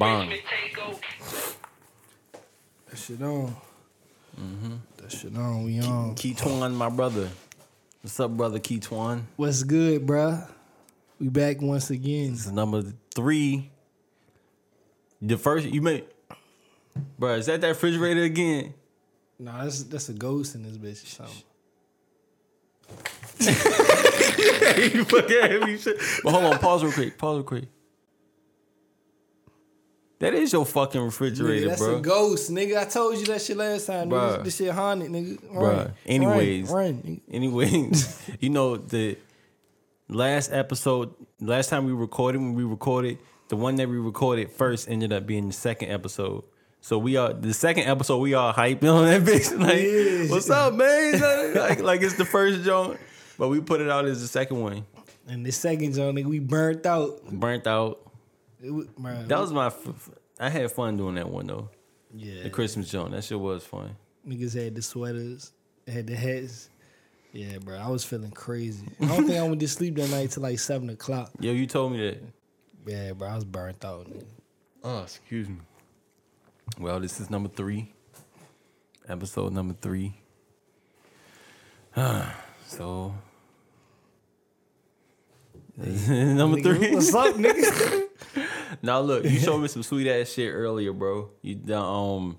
bong. That shit on. Mm-hmm. That shit on. We on. Keytwan, my brother. What's up, brother Key Twan? What's good, bruh? We back once again. This is number three. The first you made, bro. Is that that refrigerator again? Nah, that's that's a ghost in this bitch or something. you fucking heavy shit. But hold on, pause real quick. Pause real quick. That is your fucking refrigerator, Nigga, that's bro. a ghost, nigga. I told you that shit last time, nigga. Bruh. This shit haunted, nigga. Run, Bruh. Anyways. run, run, nigga. Anyway, you know the last episode, last time we recorded, when we recorded, the one that we recorded first ended up being the second episode. So we are the second episode. We all hyping on that bitch. Like, Yeah. what's up, man? like, like it's the first joint, but we put it out as the second one. And the second joint, nigga, we burnt out. Burnt out. It was, bruh, That was my. F- f- I had fun doing that one though. yeah. The Christmas joint. That shit was fun. Niggas had the sweaters, had the hats. Yeah, bro, I was feeling crazy. I don't think I went to sleep that night till like seven o'clock. Yo, you told me that. Yeah, bro, I was burnt out. Nigga. Oh, excuse me. Well, this is number three. Episode number three. so number three. What's up, nigga? now look, you showed me some sweet ass shit earlier, bro. You the, um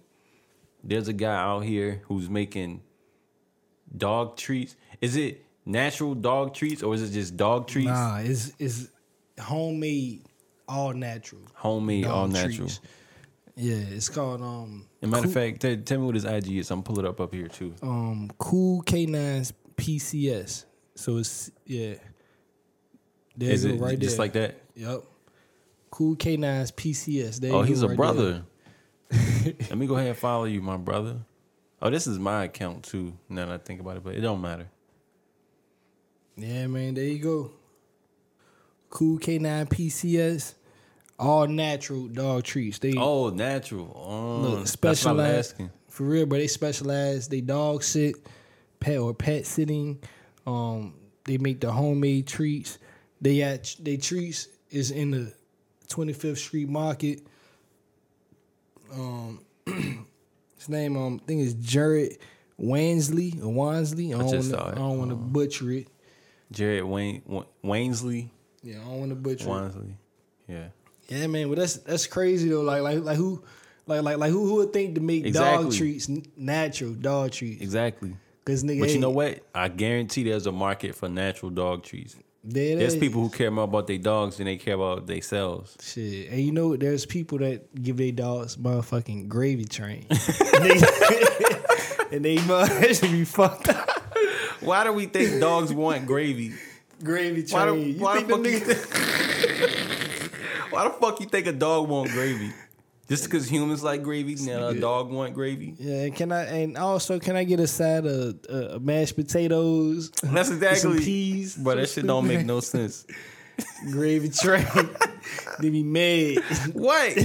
there's a guy out here who's making dog treats. Is it natural dog treats or is it just dog treats? nah, it's it's homemade, all natural. Homemade, all natural. treats. Yeah, it's called um As a matter of Cool- fact, tell, tell me what his IG is. I'm gonna pull it up up here too. um Cool K9's PCS. So it's yeah. There Is it go, right just there. like that? Yep. Cool K9's PCS. There Oh, he's a right brother. Let me go ahead and follow you, my brother. Oh, this is my account too. Now that I think about it, but it don't matter. Yeah, man. There you go. Cool K9 PCS. All natural dog treats. They Oh, natural. Oh, look that's what I'm specialized asking. for real, but they specialize. They dog sit, pet or pet sitting. Um, they make the homemade treats. They at they treats is in the 25th Street Market. Um, his name um I think is Jared Wansley or Wansley. I don't wanna. I don't want to butcher it. Jared Wayne Wa- Wainsley, Yeah, I don't want to butcher it. Wansley. Yeah, Yeah, man. But that's that's crazy though. Like like like who. Like, like, like, who, who would think to make dog treats natural dog treats? exactly. Cause nigga, But you know what? I guarantee there's a market for natural dog treats. There There's is. people who care more about their dogs than they care about themselves. Shit, and you know? There's people that give their dogs motherfucking gravy train, and they, and they should be fucked up. Why do we think dogs want gravy? Gravy Why train. the, you why, think the fuck you why the fuck you think a dog want gravy? Just because humans like gravy, now a dog want gravy? Yeah, can I? And also, can I get a side of uh, mashed potatoes? That's exactly. peas. But that shit don't make no sense. gravy train. they be mad. What?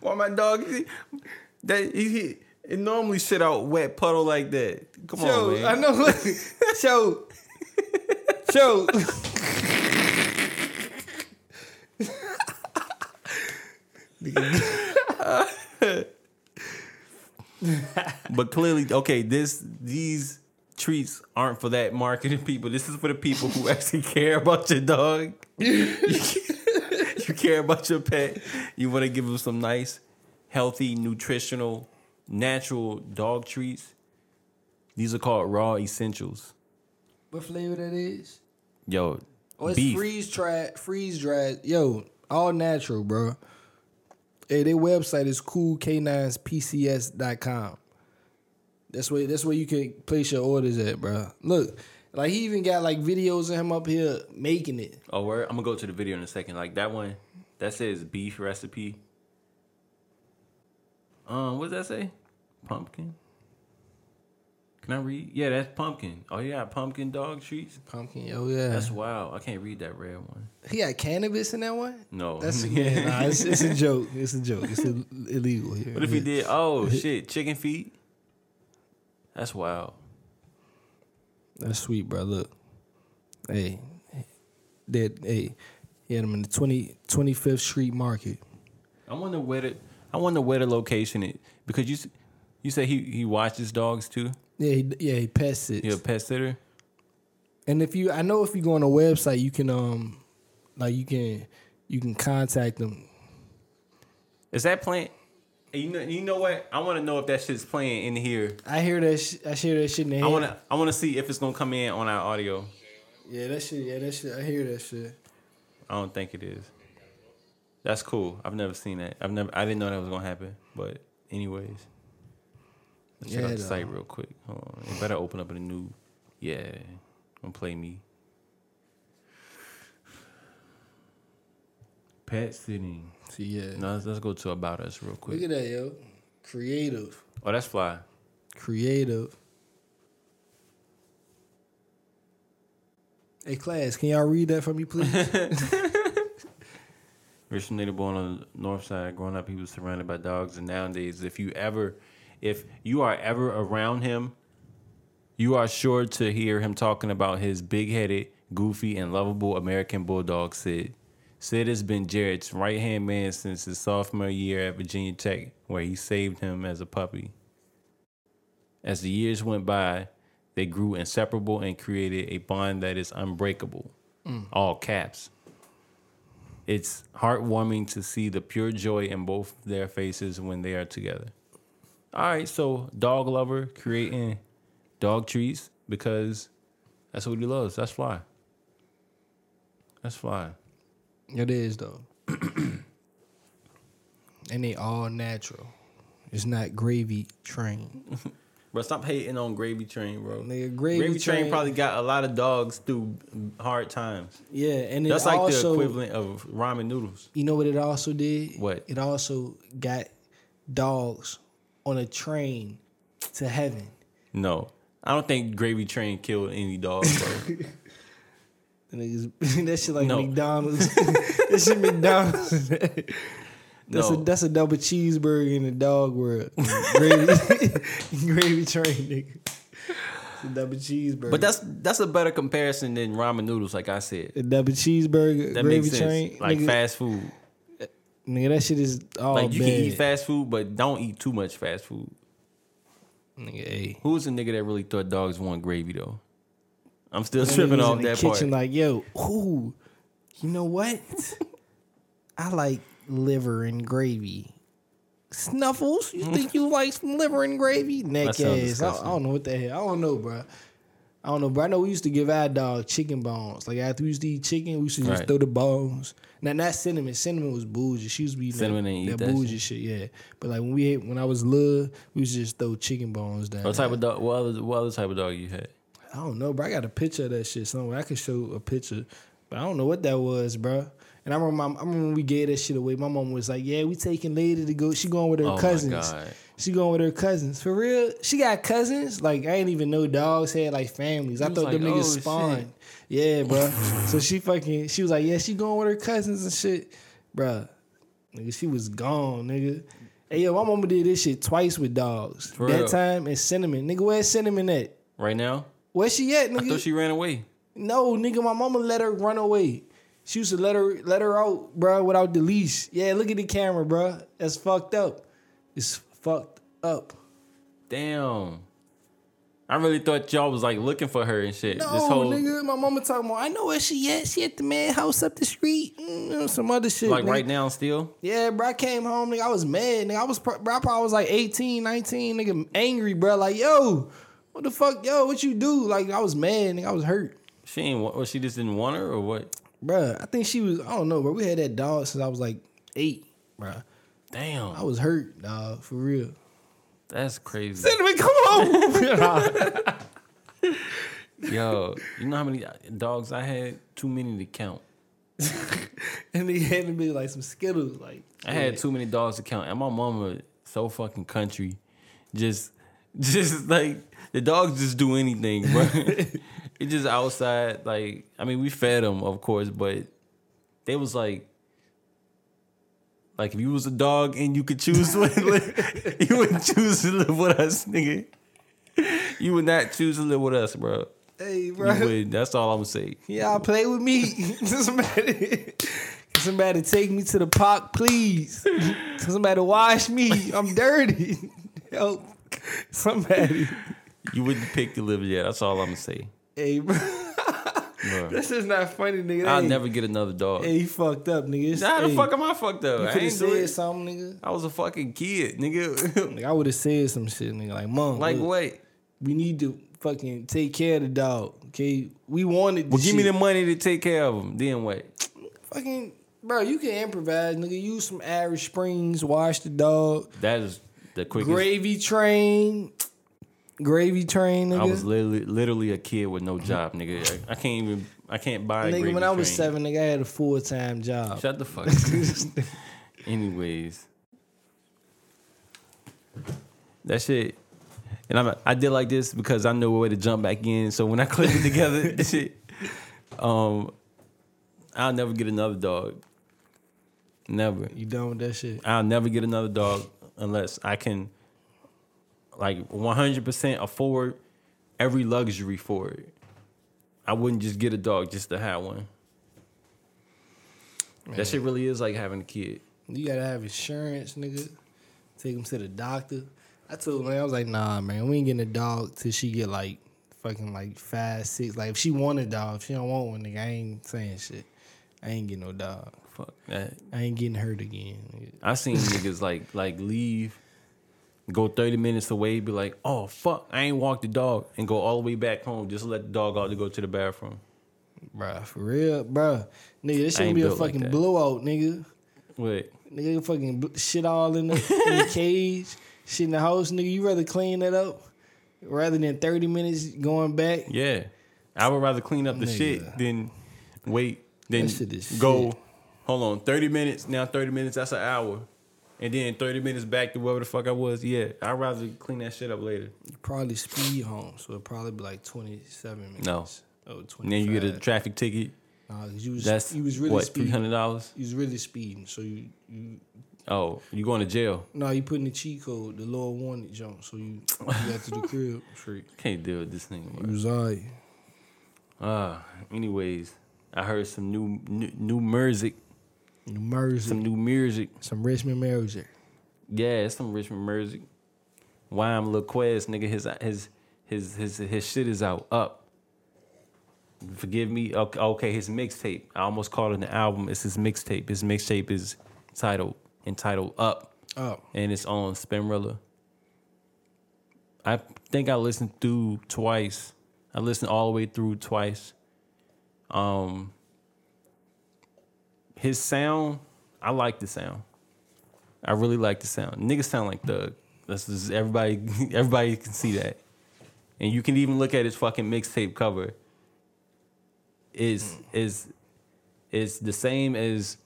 Why my dog? That he, he it normally shit out wet puddle like that. Come on, man. I know. Show, show. But clearly, okay, this these treats aren't for that marketing people. This is for the people who actually care about your dog. you care about your pet. You want to give them some nice, healthy, nutritional, natural dog treats. These are called raw essentials. What flavor that is? Yo, Oh, it's beef. freeze dried, freeze dried. Yo, all natural, bro. Hey, their website is coolk9spcs.com. That's where that's where you can place your orders at, bro. Look, like he even got like videos of him up here making it. Oh, word. I'm gonna go to the video in a second. Like that one, that says beef recipe. Um, what does that say? Pumpkin. Can I read? Yeah, that's pumpkin. Oh, yeah, pumpkin dog treats. Pumpkin, oh yeah. That's wild. I can't read that red one. he got cannabis in that one. No. That's yeah, nah, it's, it's a joke. It's a joke. It's Ill- illegal here. What if he did? Oh shit, chicken feet. That's wild. That's sweet, bro. Look, hey, that hey, He had them in the 20, 25th Street Market. I wonder where the I wonder where the location is because you you said he he watches dogs too. Yeah, he, yeah, he pet sits. He a pet sitter. And if you, I know if you go on a website, you can um, like you can you can contact them. Is that playing? You know, you know what? I want to know if that shit's playing in here. I hear that. Sh- I hear that shit in the head. I want to. I want to see if it's gonna come in on our audio. Yeah, that shit. Yeah, that shit. I hear that shit. I don't think it is. That's cool. I've never seen that. I've never. I didn't know that was gonna happen. But anyways, let's check Yeah, out the site real quick. Hold on. You better open up a new. Yeah, gonna play me. Pet sitting. See, yeah. No, let's, let's go to about us real quick. Look at that, yo. Creative. Oh, that's fly. Creative. Hey, class, can y'all read that for me, please? Rich native born on the north side. Growing up, he was surrounded by dogs. And nowadays, if you ever, if you are ever around him, you are sure to hear him talking about his big-headed, goofy, and lovable American bulldog Sid. Sid has been Jared's right-hand man since his sophomore year at Virginia Tech, where he saved him as a puppy. As the years went by, they grew inseparable and created a bond that is unbreakable. Mm. All caps. It's heartwarming to see the pure joy in both their faces when they are together. All right, so dog lover creating dog treats because that's what he loves. That's fly. That's fly. it is though, and they all natural. It's not gravy train. Bro, stop hating on Gravy Train, bro. Nigga, Gravy Gravy, Train, Train- probably got a lot of dogs through hard times. Yeah, and it That's like also, the equivalent of ramen noodles. You know what it also did? What? It also got dogs on a train to heaven. No, I don't think Gravy Train killed any dogs, bro. That shit like No. McDonald's. that shit McDonald's. That's no, a that's a double cheeseburger in the dog world. gravy, gravy train, nigga. It's a double cheeseburger. but that's that's a better comparison than ramen noodles, like I said. a double cheeseburger, That gravy makes sense. train. like nigga, fast food. Nigga, that shit is all like you bad. can eat fast food, but don't eat too much fast food. Nigga, hey. Who's the nigga that really thought dogs want gravy though? I'm still Niggas tripping in off the that kitchen part. like, yo, ooh, you know what? I like liver and gravy. Snuffles, you think you like some liver and gravy? Neck sounds ass. I, disgusting. I don't know what the hell. I don't know, bro. I don't know, bro. I know we used to give our dog chicken bones. Like after we used to eat chicken, we used to just Right. throw the bones. Now not cinnamon. Cinnamon was bougie. She used to be Cinnamon that, that that bougie shit. Yeah, but like when we ate, when I was little, we used to just throw chicken bones down. What type of dog? What other, what other type of dog you had? I don't know, bro. I got a picture of that shit somewhere. I could show a picture, but I don't know what that was, bro. And I remember, I remember when we gave that shit away. My mom was like, "Yeah, we taking lady to go. She going with her Oh cousins. She going with her cousins for real. She got cousins. Like I didn't even know dogs had like families. I thought like, them niggas "Oh, shit." spawned. Yeah, bro. so she fucking. She was like, "Yeah, she going with her cousins and shit, bro. Nigga, she was gone, nigga." Hey yo, my mama did this shit twice with dogs. For that real? time and cinnamon, nigga. Where's cinnamon at? Right now? Where she at, I nigga? thought she ran away. No, nigga, my mama let her run away. She used to let her let her out, bro, without the leash. Yeah, look at the camera, bro. That's fucked up. It's fucked up. Damn. I really thought y'all was like looking for her and shit. No, this whole nigga, my mama talking about. I know where she at. She at the man house up the street. Mm, some other shit. like nigga. right now still. Yeah, bro. I came home, nigga. I was mad, nigga. I was, bro. I probably was like 18, 19, nigga, angry, bro. Like, yo, what the fuck, yo, what you do? Like, I was mad, nigga. I was hurt. She ain't. Or she just didn't want her or what? Bro, I think she was, I don't know, bro. We had that dog since I was like eight, bruh. Damn, I was hurt, dog, for real. that's crazy. Cinnamon, come on. Yo, you know how many dogs I had? Too many to count. and they had to be like some Skittles, like. I had too many dogs to count, and my mama so fucking country, just, just like the dogs just do anything, bro. it just outside. Like I mean, we fed them, of course, but they was like, like if you was a dog and you could choose to live, you wouldn't choose to live with us, nigga. You would not choose to live with us, bro. Hey, bro. would. That's all I'm gonna say. Y'all play with me. somebody, somebody take me to the park, please. Somebody wash me. I'm dirty. Help. Somebody. You wouldn't pick to live yet. That's all I'm gonna say. Hey, bro. Bro. This is not funny, nigga. I'll Hey, never get another dog. Hey, he fucked up, nigga. It's- Nah, the hey, fuck am I fucked up? You I could have ain't do said it. something, nigga. I was a fucking kid, nigga. Like, I would have said some shit, nigga. Like, mom, like look, what? we need to fucking take care of the dog. Okay, we wanted. Well, give me shit. the money to take care of him. Then what? fucking bro. You can improvise, nigga. Use some Irish Springs. Wash the dog. That is the quickest. Gravy train. Gravy train, nigga. I was literally, literally a kid with no job, nigga. I, I can't even. I can't buy. a nigga, gravy when I was train. seven, nigga, I had a full time job. Shut the fuck. up. Anyways, that shit. And I'm, I did like this because I know a way to jump back in. So when I clip it together, this shit, um, I'll never get another dog. Never. You done with that shit? I'll never get another dog unless I can, like, 100% afford every luxury for it. I wouldn't just get a dog just to have one. That shit really is like having a kid. You gotta have insurance, nigga. Take him to the doctor. I told him, I was like, nah, man, we ain't getting a dog till she get like fucking like five, six. Like if she want a dog, if she don't want one, nigga, I ain't saying shit. I ain't getting no dog. Fuck that. I ain't getting hurt again. Nigga. I seen niggas like like leave, go 30 minutes away, be like, oh fuck, I ain't walked the dog, and go all the way back home just to let the dog out to go to the bathroom. Bruh, for real, bruh. Nigga, this shouldn't be a built like fucking blowout, nigga. Wait, Nigga, fucking shit all in the, in the cage, shit in the house, nigga. You rather clean that up rather than 30 minutes going back? yeah, I would rather clean up the Nigga. shit than wait, then That shit is go. shit. Hold on, 30 minutes now. 30 minutes that's an hour, and then 30 minutes back to wherever the fuck I was. Yeah, I'd rather clean that shit up later. You probably speed home, so it'd probably be like 27 minutes. No. Oh, 25. And then you get a traffic ticket. Nah, 'cause you was, That's you was really what three speeding. hundred dollars. You was really speeding, so you, you Oh, you going to jail? no, you put in the cheat code, the lower wanted jump, so you, you got to the crib straight. Can't deal with this thing. You bro. was alright. Ah, anyways, I heard some new new, new music, You music, some new music. some Richmond music. Yeah, it's some Richmond music. Wham Lil Quest, nigga, his his his his his shit is out up. Forgive me. Okay, okay his mixtape. I almost called it an album. It's his mixtape. His mixtape is titled entitled Up, Oh, and it's on Spinrilla. I think I listened through twice. I listened all the way through twice. Um, his sound, I like the sound. I really like the sound. Niggas sound like Thug. That's just everybody. Everybody can see that, and you can even look at his fucking mixtape cover. Is is is the same as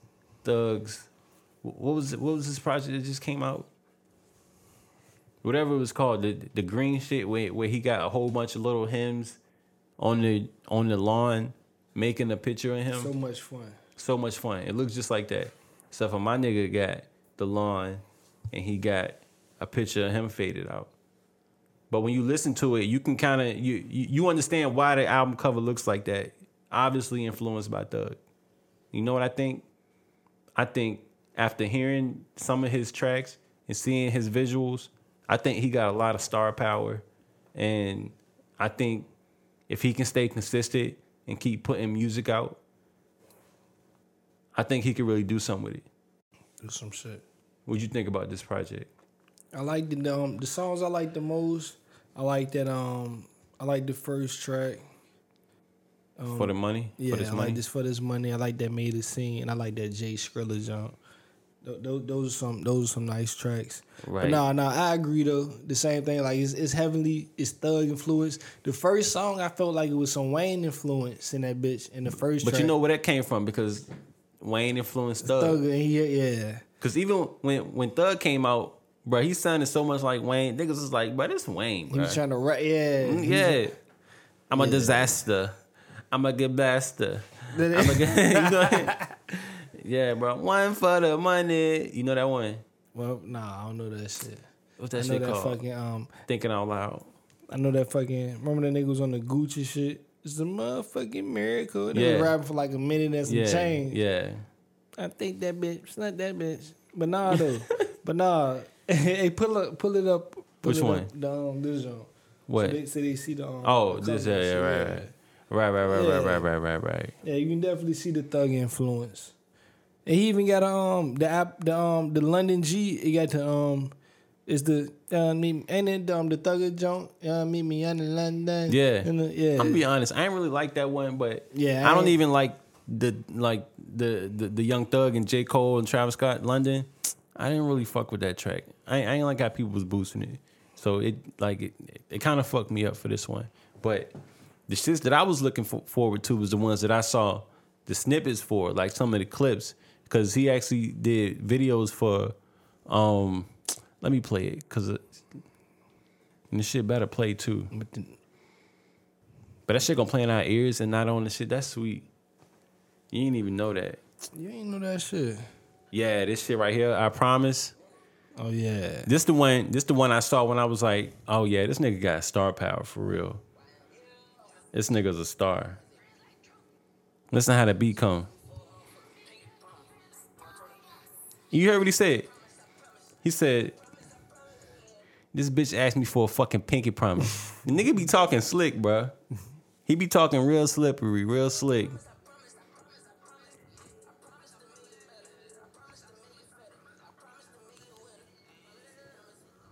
Thug's. What was it, what was this project that just came out? Whatever it was called, the the green shit where where he got a whole bunch of little hymns on the on the lawn, making a picture of him so much fun. So much fun. It looks just like that. Except for my nigga got the lawn and he got a picture of him faded out. But when you listen to it, you can kind of you, you you understand why the album cover looks like that. Obviously influenced by Thug. You know what I think? I think after hearing some of his tracks and seeing his visuals, I think he got a lot of star power. And I think if he can stay consistent and keep putting music out, I think he could really do something with it. Do some shit. What'd you think about this project? I like the um the songs I like the most. I like that um I like the first track. for the money? Yeah, for this I money? like this for this money. I like that made it scene, and I like that Jay Skrilla jump. Th- th- Those are some those are some nice tracks. But Right. nah, nah, I agree though. The same thing, like it's, it's heavily it's thug influence. The first song I felt like it was some Wayne influence in that bitch. In the first, But track, you know where that came from because Wayne influenced Thug. thug, he, yeah, Because even when when Thug came out, bro, he sounded so much like Wayne. Niggas was like, bro, this Wayne, he bro. was trying to rap. Yeah, Mm, he yeah. I'm a Yeah. disaster. I'm a good bastard. Then- I'm a good, you know, yeah, bro. One for the money. You know that one? Well, nah, I don't know that shit. What's I that know shit that called? fucking um. Thinking out loud. I know that fucking. Remember that nigga was on the Gucci shit. It's a motherfucking miracle. They Yeah. was rapping for like a minute and some Yeah, change. yeah. I think that bitch, It's not that bitch. But nah though. but nah. hey, pull up pull it up. Pull Which it one? Up, the, um, this joint. What? So they, so they see the um, Oh, the this yeah, yeah, right, right. Right, right, right, Yeah. right, right, right, right, right. Yeah, you can definitely see the thug influence. And he even got um the app the um the London G. He got the um it's the uh me and then um the thugger junk. Uh, meet me in London. Yeah. And the, yeah. I'm gonna be honest. I ain't really like that one, but Yeah, I, I don't ain't- even like the like the, the the Young Thug and J Cole and Travis Scott London. I didn't really fuck with that track. I, ain't- I ain't like how people was boosting it, so it like it, it kind of fucked me up for this one. But the shits that I was looking for, forward to was the ones that I saw the snippets for, like some of the clips, because he actually did videos for. um Let me play it, cause it, and the shit better play too. But the, But that shit gonna play in our ears and not on the shit. That's sweet. You didn't even know that. you ain't know that shit. Yeah, this shit right here. I promise. Oh yeah. This the one. This the one I saw when I was like, oh yeah, this nigga got star power for real. This nigga's a star. Listen how the beat come. You heard what he said? He said, "This bitch asked me for a fucking pinky promise." the nigga be talking slick, bro. He be talking real slippery, real slick.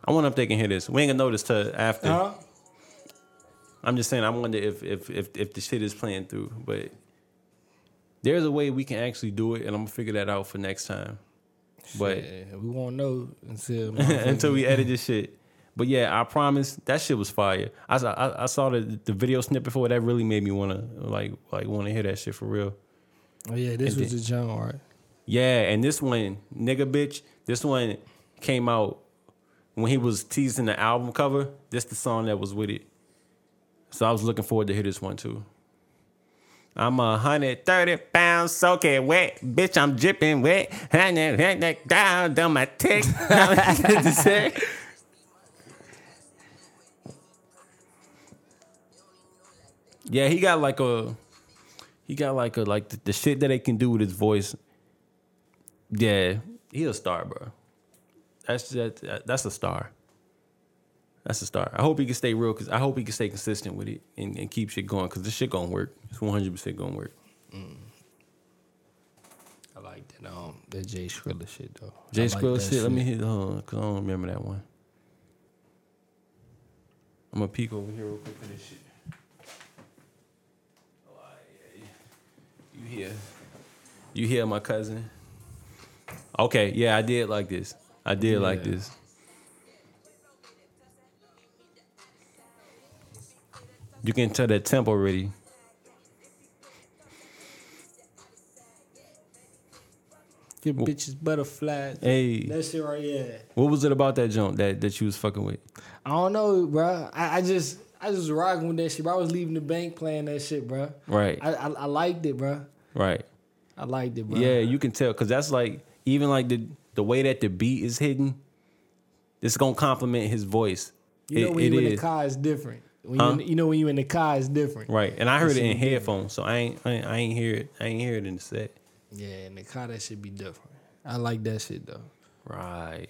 I wonder if they can hear this. We ain't gonna know this till after. Huh? I'm just saying. I wonder if if if if the shit is playing through, but there's a way we can actually do it, and I'm gonna figure that out for next time. But we won't know until until we edit this shit. But yeah, I promise that shit was fire. I saw I, I saw the the video snippet for it. That really made me wanna like like wanna hear that shit for real. Oh yeah, this And was then- the junk, right? Yeah, and this one, nigga bitch, this one came out when he was teasing the album cover. This the song that was with it. So I was looking forward to hear this one too. I'm a hundred thirty pounds soaking wet, bitch. I'm dripping wet. Down down my tick. yeah, he got like a, he got like a like the, the shit that they can do with his voice. Yeah, he a star, bro. That's that, that's a star. That's a star. I hope he can stay real because I hope he can stay consistent with it and, and keep shit going because this shit gonna work. It's one hundred percent gonna work. I like that um that Jay Skrilla shit though. Jay I like Skrilla that shit, Let me hit on because I don't remember that one. I'm gonna peek over here real quick for this shit. Oh, yeah, yeah. You hear? You hear my cousin? Okay, yeah, I did like this. I did like this. You can tell that tempo already. Give bitches butterflies. Hey, That shit right yeah. what was it about that jump that, that you was fucking with? I don't know, bro. I, I just I just rocking with that shit. Bro. I was leaving the bank playing that shit, bro. Right, I I, I liked it, bro. Right. I liked it, bro. Yeah, you can tell because that's like even like the the way that the beat is hidden. It's gonna complement his voice. You know It- when you in the car is different. When Huh? you, you know when you in the car is different. right, and I heard it in headphones, so I ain't, I ain't I ain't hear it. I ain't hear it in the set. Yeah, in the car that should be different. I like that shit though. Right,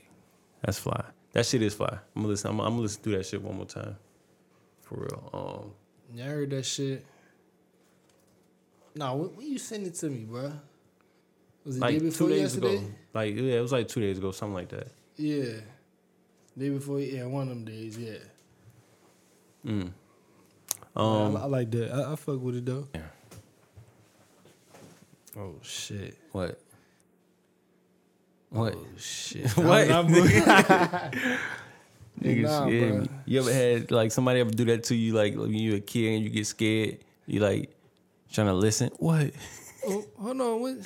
that's fly. That shit is fly. I'm gonna listen. I'm, I'm gonna listen to that shit one more time, for real. Um, Yeah, I heard that shit. Nah, when, when you send it to me, bro? Was it like day two before days yesterday? ago. Like yeah, it was like two days ago, something like that. Yeah. Day before, yeah, one of them days, yeah. Mm. I, Um, I like that. I, I fuck with it though. Yeah. Oh shit. what? What? Oh shit. What? I'm- I'm- Nigga Nah, scared me. You ever had like somebody ever do that to you, like when you a kid and you get scared? You like trying to listen. What? oh, hold on. What?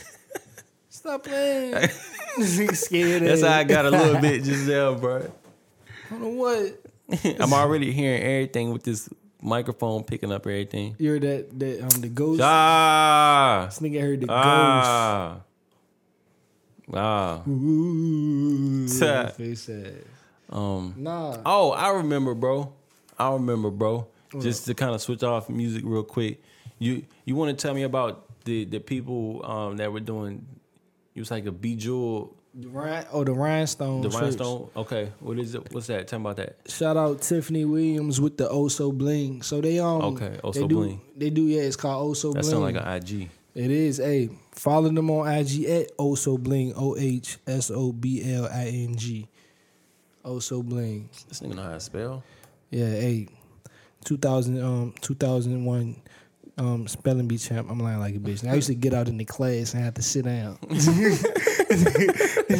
Stop playing. Scared. That's how I got a little bit just now, bro. Hold on. What? I'm already hearing everything with this microphone picking up everything. You heard that? That um the ghost. Ah, This nigga heard the ghost. ah, ah. Ooh, face ass. Um. Nah. Oh, I remember, bro. I remember, bro. Just to kind of switch off music real quick. You you want to tell me about the the people um, that were doing? It was like a bejeweled The Rhin- oh, the rhinestone. the rhinestone. Okay, what is it? What's that? Tell me about that. Shout out Tiffany Williams with the Oso Bling. So they um Okay, they Oso do, Bling. They do yeah, it's called Oso That Bling. That sounds like an IG. It is. Hey, follow them on IG at Oso Bling. O H S O B L I N G. Oso Bling. This nigga know how to spell. Yeah. Hey, two thousand um two thousand and one. Um, spelling bee champ. I'm lying like a bitch. I used to get out in the class and have to sit down.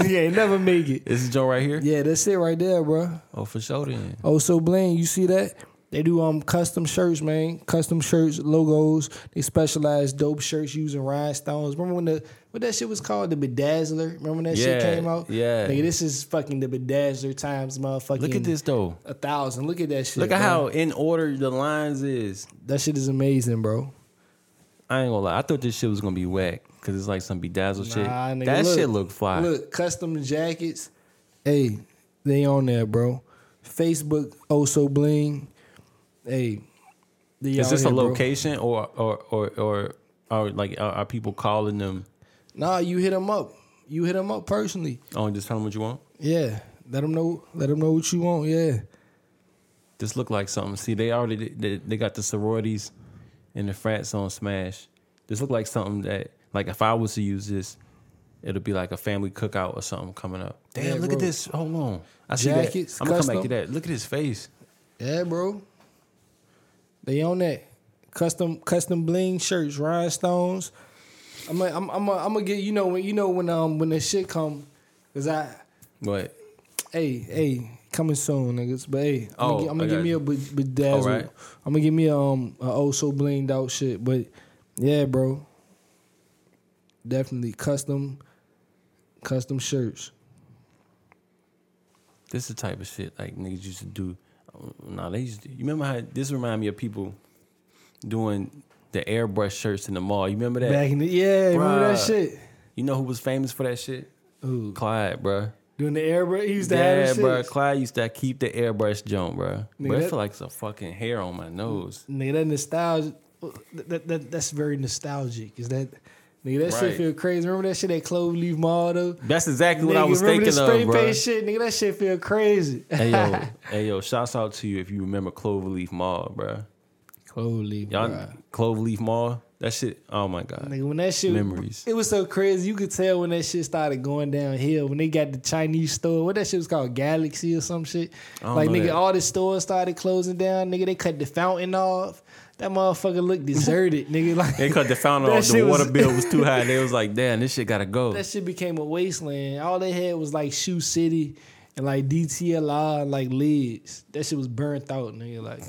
yeah, never make it. This is Joe right here. Yeah, that's it right there, bro. Oh, for sure then. Oh, so Blaine, you see that? They do um custom shirts, man. Custom shirts, logos. They specialize dope shirts using rhinestones. Remember when the what that shit was called? The bedazzler. Remember when that shit came out? yeah. Nigga, this is fucking the bedazzler times motherfucking Look at this though. a thousand. Look at that shit. Look at bro. how in order the lines is. that shit is amazing, bro. I ain't gonna lie. I thought this shit was gonna be whack because it's like some bedazzled shit. Nah, nigga, that look, shit look fly. Look, custom jackets. Hey, they on there, bro. Facebook oh also bling. Hey, is this a here, bro. location or or or or, or like are, are people calling them? Nah, you hit them up. You hit them up personally. Oh, just tell them what you want. Yeah, let them know. Let them know what you want. Yeah, This look like something. See, they already they, they got the sororities and the frats on Smash. This look like something that like if I was to use this, it'll be like a family cookout or something coming up. Damn, Yeah, look bro. at this. Hold on. I see Jackets, that. I'm gonna come back to that. Look at his face. yeah, bro. They on that custom custom bling shirts, rhinestones. I'm gonna I'm I'm I'm gonna get you know when you know when um when the shit come, cause I What? hey hey coming soon niggas, but hey I'm gonna, get- I'm gonna give me a be- bedazzle. Alright. I'm gonna give me a, um a oh so blinged out shit, but yeah, bro. Definitely custom custom shirts. This is the type of shit like niggas used to do. Nah, they used to, you remember how this remind me of people doing the airbrush shirts in the mall. You remember that? Back in the yeah, remember that shit? You know who was famous for that shit? Ooh. Clyde, bro. Doing the airbrush, he used to have Yeah, that bro. Clyde used to keep the airbrush joint, bro. Nigga, Bro, I feel like it's a fucking hair on my nose. Nigga, that nostalgia, that, that, that's very nostalgic. Is that, nigga, that Right. shit feel crazy. Remember that shit at Cloverleaf Mall though? That's exactly what I Nigga, was remember thinking the spray of, bro. paint shit, nigga, that shit feel crazy. hey yo, hey yo, shouts out to you if you remember Cloverleaf Mall, bro. Cloverleaf, Y'all, bruh. Cloverleaf Mall, that shit. Oh my god, Nigga, when that shit Memories. it was so crazy. You could tell when that shit started going downhill. When they got the Chinese store, what that shit was called, Galaxy or some shit. Like nigga, that. all the stores started closing down. Nigga, they cut the fountain off. That motherfucker looked deserted, nigga. Like They cut the fountain off. The shit was- water bill was too high. They was like, damn, this shit gotta go. that shit became a wasteland. All they had was like Shoe City and like DTLR and like lids. That shit was burnt out, nigga. Like,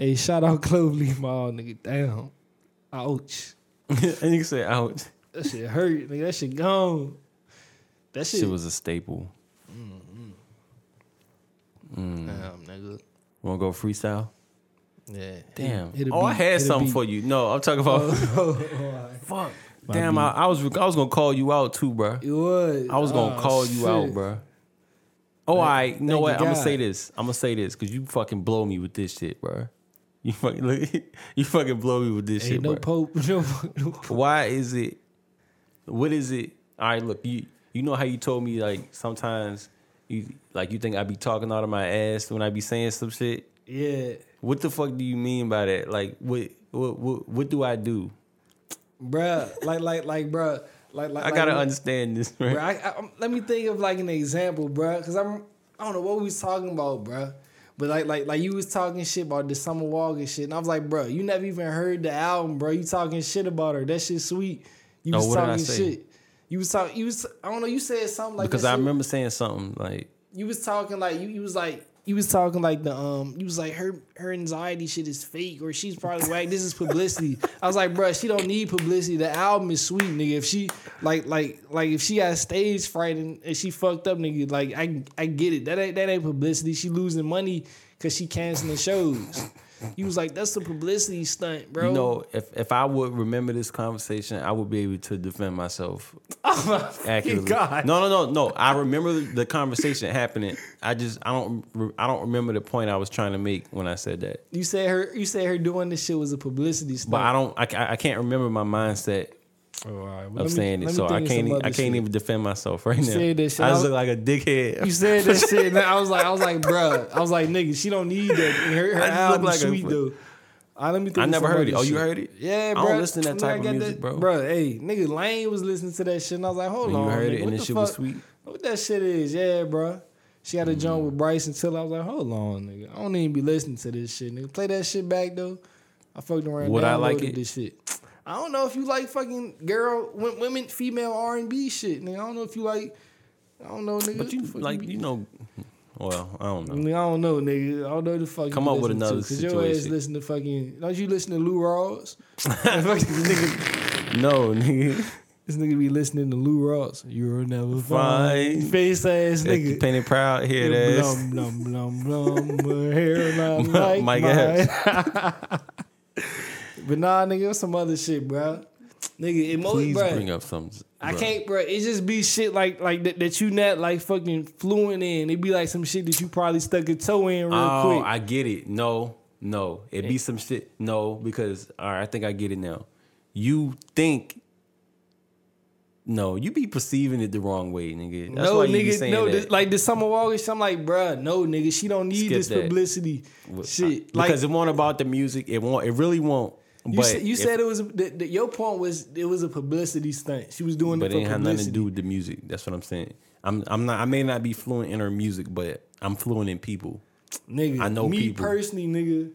hey, shout out Cloverleaf Mall, nigga. Damn. Ouch. and you can say, ouch. That shit hurt, nigga. That shit gone. That shit, Shit was a staple. Mm-hmm. Damn, nigga. Wanna go freestyle? Yeah. Damn. It'll oh, I had something be- for you. No, I'm talking about. Fuck. Damn, I, I was I was gonna call you out too, bro. It was. I was gonna Oh, call you out, bro. Oh, I you know what? I'm gonna say this. I'm gonna say this because you fucking blow me with this shit, bro. You fucking look, you fucking blow me with this Ain't shit, no bro. pope. No, no pope. Why is it? What is it? All right, look, you you know how you told me like sometimes you like you think I be talking out of my ass when I be saying some shit. Yeah. What the fuck do you mean by that? Like what what what, what do I do? Bruh. Like, like, like, bruh. Like, like, I gotta like, understand this, right? Bruh, I, I, um, let me think of like an example, bruh. Because I'm, I don't know what we was talking about, bruh. But like, like, like you was talking shit about the Summer Walker shit, and I was like, bro, you never even heard the album, bro. You talking shit about her. That shit sweet. You Oh, was I talking say? shit. You was talking. You was. I don't know. You said something like because I remember saying something like you was talking like you, you was like you was talking like the um you was like her her anxiety shit is fake or she's probably whack. This is publicity. I was like, bruh, she don't need publicity. The album is sweet, nigga. If she like like like if she got stage fright and, and she fucked up, nigga, like I I get it. That ain't that ain't publicity. She losing money because she canceling shows. You was like, that's a publicity stunt, bro. You know, if if I would remember this conversation, I would be able to defend myself oh my accurately. god. No, no, no, no. I remember the conversation happening. I just I don't I don't remember the point I was trying to make when I said that. You said her. You said her doing this shit was a publicity stunt. But I don't I, I can't remember my mindset Oh, right. of Let me- saying it, so I can't I can't shit. even defend myself right now. said that shit. I I just was- look like a dickhead. You said that shit, and I was like, I was like, bruh. I was like, nigga, she don't need that. And her her I look album like a sweet fu- though. Right, let me think I never heard it. Oh, you heard it? Yeah, I don't listen to that type of music, bro. Bro, hey, nigga, Lane was listening to that shit, and I was like, hold And you on, heard nigga, it, and what this the shit was fuck? sweet? What that shit is? Yeah, bro. She had a joint mm. with Bryson Tiller I was like, hold on, nigga. I don't even be listening to this shit, nigga. Play that shit back though. I fucked around. Would I like it? This shit. I don't know if you like fucking girl, women, female R and B shit, nigga. I don't know if you like. I don't know, nigga. But you like you know well, I don't know. Nigga, I don't know, nigga. I don't know the fuck. you Come up with another to, Cause your ass situation. listen to fucking. Don't you listen to Lou Rawls? nigga, No, nigga. this nigga be listening to Lou Rawls. You'll never Fine. find face ass Nigga. nigga. Penny Proud, hear that. Blum blum blum blum. my hair not like Mike. but nah, nigga, it was some other shit, bro. Nigga, emo- Please bro. bring up something. I can't, bro. It just be shit like like that, that you not like fucking fluent in. It be like some shit that you probably stuck a toe in real Oh, quick. I get it. No, no. It be some shit. No, because all right, I think I get it now. You think no, you be perceiving it the wrong way, nigga. That's no, why you nigga, saying no, this, like the Summer shit, I'm like, bruh, no, nigga, she don't need Skip this that. publicity shit. Like because it won't about the music. It won't. It really won't. You, but said, you if- said it was the, the, your point was it was a publicity stunt. She was doing but it it have nothing to do with the music. That's what I'm saying. I'm. I'm not. I may not be fluent in her music, but I'm fluent in people. nigga. I know me people. personally, nigga,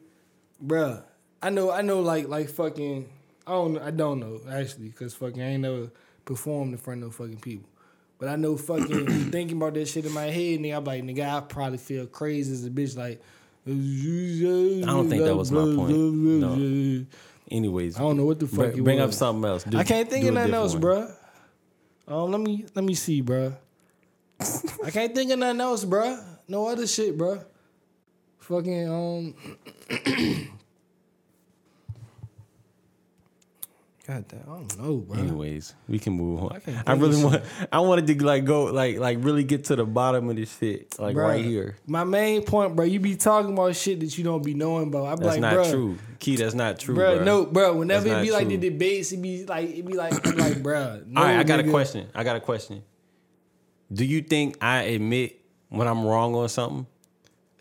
bruh. I know, I know, like, like fucking. I don't, I don't know actually, cause fucking I ain't never performed in front of no fucking people. But I know fucking thinking about that shit in my head, nigga. I'm like, nigga, I probably feel crazy as a bitch. Like, I don't think that was my point. No. Anyways, I don't know what the fuck bring, it bring up something else. Do- I can't think of nothing else, one. bruh. Um, let me let me see, bruh. I can't think of nothing else, bruh. No other shit, bruh. Fucking um. God damn, I don't know, bruh. Anyways, we can move on. I I, really want. I wanted to like go like like really get to the bottom of this shit like Bruh, right here. My main point, bro. You be talking about shit that you don't be knowing about. I be That's like, not bruh, true. Key, that's not true, Bro, no, bro. Whenever it be like the debates, it be like it be like like, bro. No, All right, I got a question. I got a question. Do you think I admit when I'm wrong on something?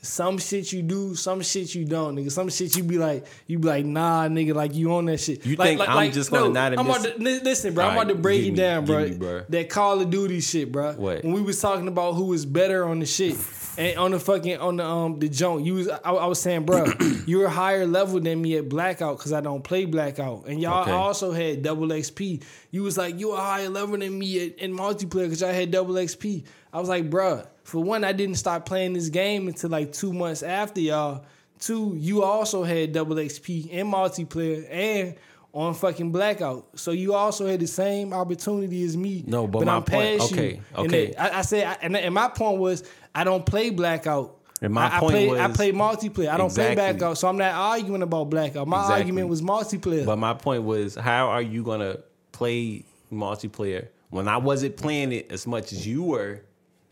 Some shit you do, some shit you don't, nigga. Some shit you be like, you be like, nah, nigga, like you on that shit. You like, think I'm just gonna not I'm about to, listen, bro. I'm about to break it me- down, bro. me, bro. That Call of Duty shit, bro. What? When we was talking about who was better on the shit and on the fucking on the um the joint, you was I, I was saying, bro, you're higher level than me at Blackout because I don't play Blackout, and y'all Okay. also had double XP. You was like you a higher level than me at, in multiplayer because I had double XP. I was like, bruh, for one, I didn't start playing this game until like two months after y'all. Two, you also had double XP in multiplayer and on fucking blackout. So you also had the same opportunity as me. No, but my I'm point- past you. okay, And okay. then I, I said, I, and, and my point was, I don't play blackout. And my I, point I play, I play multiplayer. I don't Exactly. play blackout, so I'm not arguing about blackout. My Exactly. argument was multiplayer. But my point was, how are you gonna play multiplayer when I wasn't playing it as much as you were,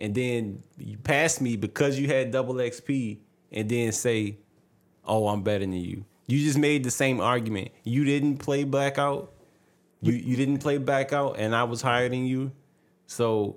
and then you passed me because you had double XP, and then say, "Oh, I'm better than you." You just made the same argument. You didn't play blackout. You you didn't play blackout, and I was higher than you, so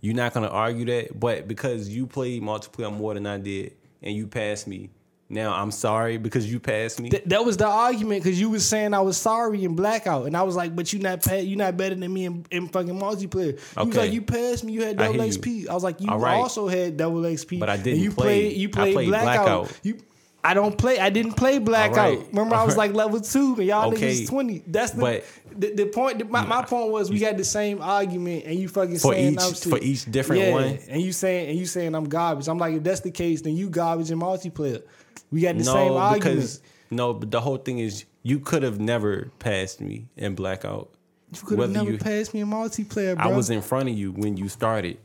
you're not gonna argue that. But because you played multiplayer more than I did, and you passed me, now I'm sorry because you passed me. Th- that was the argument because you was saying I was sorry in blackout, and I was like, "But you not pa- you not better than me in, in fucking multiplayer." You was like, "You passed me. You had I double you. XP." I was like, "You All right. also had double XP, But I didn't you play- played. You I played, played blackout. Blackout. You, I don't play. I didn't play blackout. right. Remember, I was like level two, and y'all Okay. niggas twenty. That's the But- the, the point. My, my point was we got the same argument, and you fucking For saying each- I'm for each different yeah, one? and you saying and you saying I'm garbage. I'm like, if that's the case, then you garbage in multiplayer. We got the same no, argument. because no, but the whole thing is you could have never passed me in blackout. You could have never you- passed me in multiplayer, bro. I was in front of you when you started.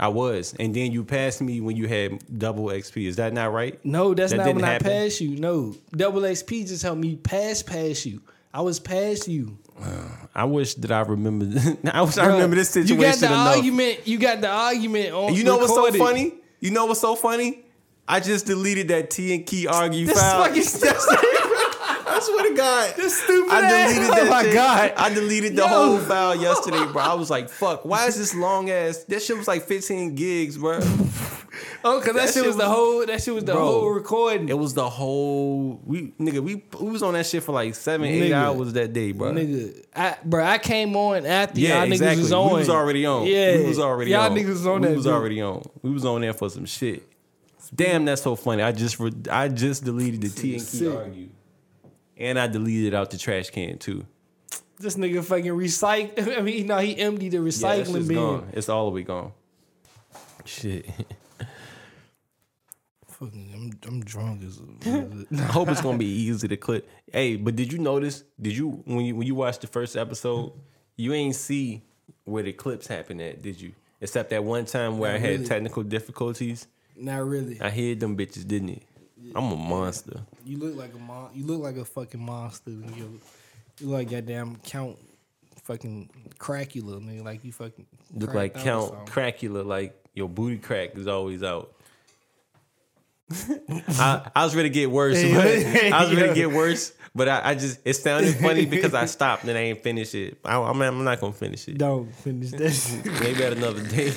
I was, and then you passed me when you had double XP. Is that not right? No, that's That not when happen? I passed you. No, double XP just helped me pass past you. I was past you. Uh, I wish that I remember. I wish I remember this situation You got the enough. argument. You got the argument on. You know what's so funny? You know what's so funny? I just deleted that T and Key argue This file. fucking I swear to God. This stupid I ass. deleted Oh my shit. God. I deleted the Yo. whole file yesterday, bro. I was like, fuck, why is this long ass? That shit was like 15 gigs, bro. Oh, cause that, shit shit was the whole. That shit was the Bro, whole recording. It was the whole we nigga, we we was on that shit for like seven, eight Nigga. hours that day, bro. Nigga, I, bro, I came on after Yeah, y'all exactly. niggas was on. We was already on. Yeah, we was already y'all on. niggas was on we that. was bitch. already on. We was on there for some shit. Damn, that's so funny. I just re- I just deleted the T and Key argue, and I deleted out the trash can too. This nigga fucking recycle. I mean, no, he emptied the recycling shit's bin. gone. It's all the way gone. Shit. Fucking, I'm, I'm drunk as. I hope it's gonna be easy to clip. Hey, but did you notice? Did you when you when you watched the first episode, you ain't see where the clips happened at, did you? Except that one time where I had really. technical difficulties. Not really. I hid them bitches, didn't it? I'm a monster. You look like a mon- You look like a fucking monster. You look like goddamn Count, fucking Cracula, nigga. Like you fucking Look like Count. Cracula, like your booty crack is always out. I, I was ready to get worse. But I was ready to get worse, but I, I just it sounded funny because I stopped and I ain't finished it. I, I'm, I'm not gonna finish it. Don't finish that shit. Maybe at another day.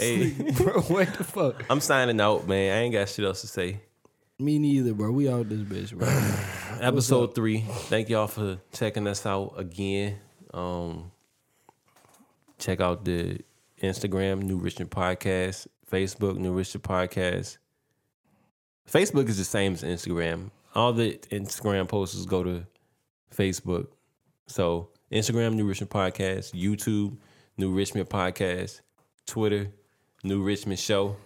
Hey, bro. What the fuck? I'm signing out, man. I ain't got shit else to say. Me neither, bro. We out this bitch, bro. Episode three. Thank y'all for checking us out again. Um, check out the Instagram, New Richmond Podcast, Facebook, New Richmond Podcast. Facebook is the same as Instagram. All the Instagram posts go to Facebook. So Instagram, New Richmond Podcast, YouTube, New Richmond Podcast, Twitter, New Richmond Show.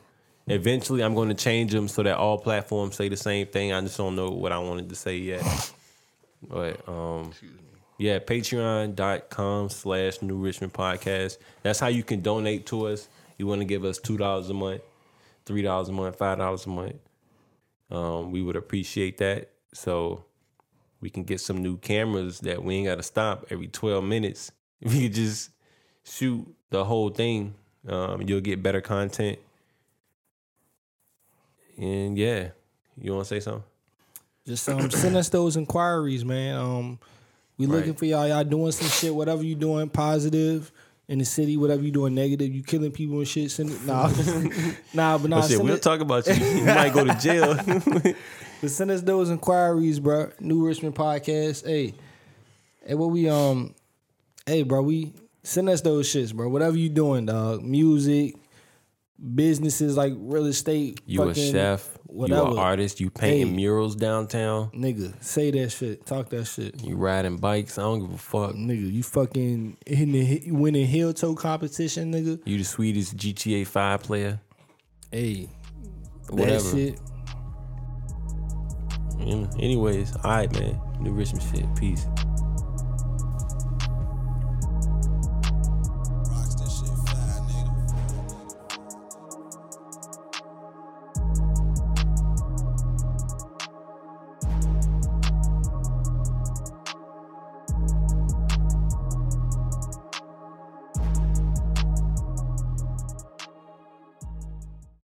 Eventually, I'm going to change them so that all platforms say the same thing. I just don't know what I wanted to say yet. But um, yeah, patreon.com slash New Richmond Podcast. That's how you can donate to us. You want to give us $2 a month, $3 a month, $5 a month. Um, we would appreciate that. So we can get some new cameras that we ain't got to stop every 12 minutes. If you could just shoot the whole thing, um, you'll get better content. And yeah, you want to say something? Just um, send us those inquiries, man. Um, we looking Right. for y'all. Y'all doing some shit. Whatever you doing, positive in the city. Whatever you doing, negative. You killing people and shit. Send it. Nah, nah, but nah. Oh, shit, we'll it- talk about you. You might go to jail. But send us those inquiries, bro. New Richmond podcast. Hey, hey, what we um, hey, bro, we send us those shits, bro. Whatever you doing, dog. Music, businesses like real estate. You a fucking chef. You whatever. an artist. You painting Hey. murals downtown. Nigga, say that shit. Talk that shit. You riding bikes. I don't give a fuck. Nigga, you fucking in the you winning heel toe competition, nigga. You the sweetest GTA 5 player. Hey, Whatever. that shit. Anyways, all right, man. New Richmond shit. Peace.